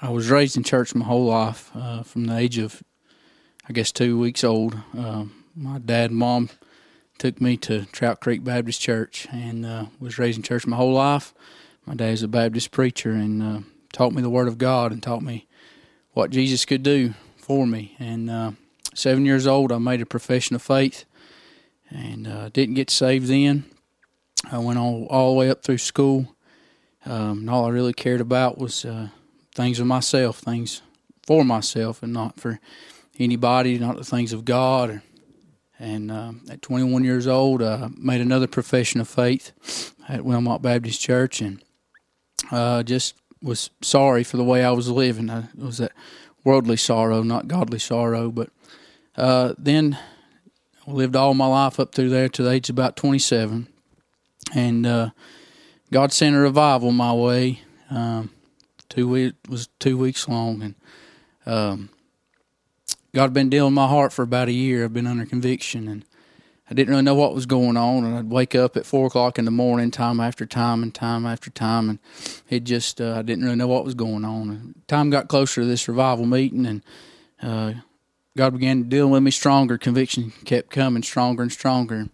I was raised in church my whole life, uh, from the age of, I guess, two weeks old. Uh, my dad and mom took me to Trout Creek Baptist Church and uh, was raised in church my whole life. My dad dad's a Baptist preacher and uh, taught me the Word of God and taught me what Jesus could do for me. And uh, seven years old, I made a profession of faith and uh, didn't get saved then. I went all, all the way up through school. Um, and all I really cared about was things of myself, things for myself, and not for anybody, not the things of God. And uh, at 21 years old, I made another profession of faith at Wilmot Baptist Church, and uh, just was sorry for the way I was living. I, it was that worldly sorrow, not godly sorrow. But uh, then I lived all my life up through there to the age of about 27, and uh, God sent a revival my way. Um, two week was two weeks long, and um, God had been dealing with my heart for about a year. I've been under conviction, and I didn't really know what was going on. And I'd wake up at four o'clock in the morning, time after time and time after time, and it just uh, I didn't really know what was going on. And time got closer to this revival meeting, and uh, God began dealing with me stronger. Conviction kept coming stronger and stronger,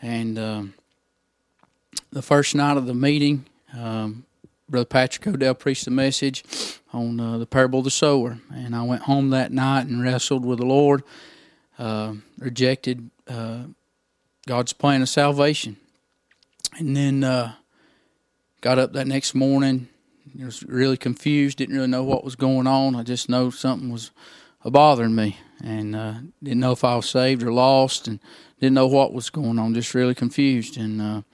and um, the first night of the meeting. Um, Brother Patrick Odell preached the message on uh, the parable of the sower, and I went home that night and wrestled with the Lord. Uh, rejected uh, God's plan of salvation, and then uh, got up that next morning. I was really confused. Didn't really know what was going on. I just know something was bothering me, and uh, didn't know if I was saved or lost, and didn't know what was going on. Just really confused, and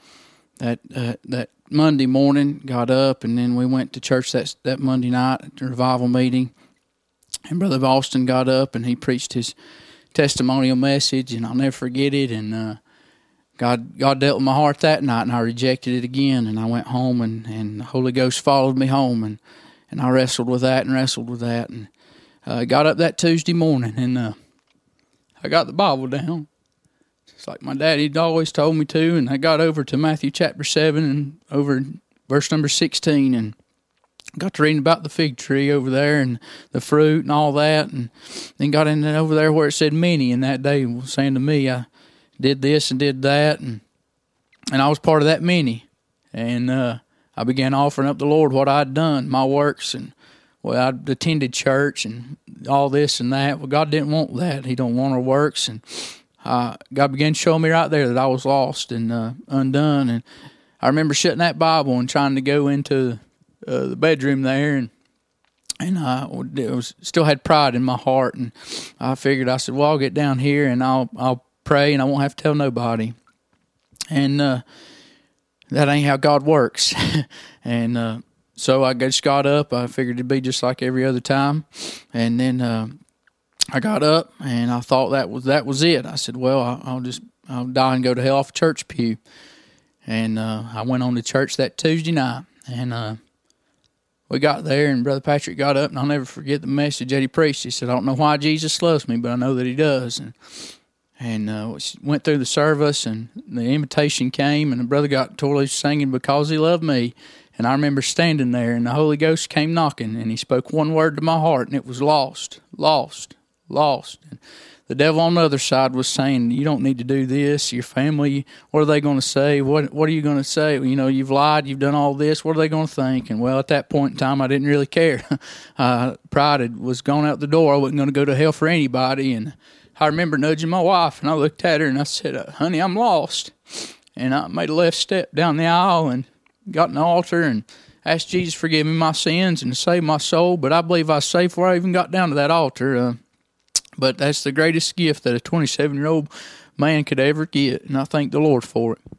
uh, that that Monday morning, got up, and then we went to church that that Monday night the revival meeting. And Brother Austin got up and he preached his testimonial message, and I'll never forget it. And uh, God God dealt with my heart that night, and I rejected it again. And I went home, and, and the Holy Ghost followed me home, and, and I wrestled with that and wrestled with that, and uh, got up that Tuesday morning, and uh, I got the Bible down it's like my daddy'd always told me to, and I got over to Matthew chapter 7 and over verse number 16 and got to reading about the fig tree over there and the fruit and all that, and then got in over there where it said many, and that day was saying to me, I did this and did that, and and I was part of that many, and uh, I began offering up the Lord what I'd done, my works, and well, I'd attended church and all this and that. Well, God didn't want that; He don't want our works, and uh, God began to show me right there that I was lost and uh, undone. And I remember shutting that Bible and trying to go into uh, the bedroom there, and and I was still had pride in my heart. And I figured I said, well, I'll get down here and I'll I'll pray, and I won't have to tell nobody. And uh, that ain't how God works. and uh, so I just got up. I figured it'd be just like every other time, and then uh, I got up and I thought that was that was it. I said, "Well, I'll, I'll just I'll die and go to hell off a church pew." And uh, I went on to church that Tuesday night, and uh, we got there, and Brother Patrick got up, and I'll never forget the message that he preached. He said, "I don't know why Jesus loves me, but I know that He does." And and uh, went through the service, and the invitation came, and the brother got totally singing because he loved me. And I remember standing there, and the Holy Ghost came knocking, and he spoke one word to my heart, and it was lost, lost, lost. And the devil on the other side was saying, "You don't need to do this. Your family, what are they going to say? What What are you going to say? You know, you've lied. You've done all this. What are they going to think?" And well, at that point in time, I didn't really care. uh, pride was gone out the door. I wasn't going to go to hell for anybody. And I remember nudging my wife, and I looked at her and I said, uh, "Honey, I'm lost." And I made a left step down the aisle and got an altar and asked Jesus forgive me my sins and to save my soul. But I believe I was safe before I even got down to that altar. Uh, but that's the greatest gift that a 27 year old man could ever get, and I thank the Lord for it.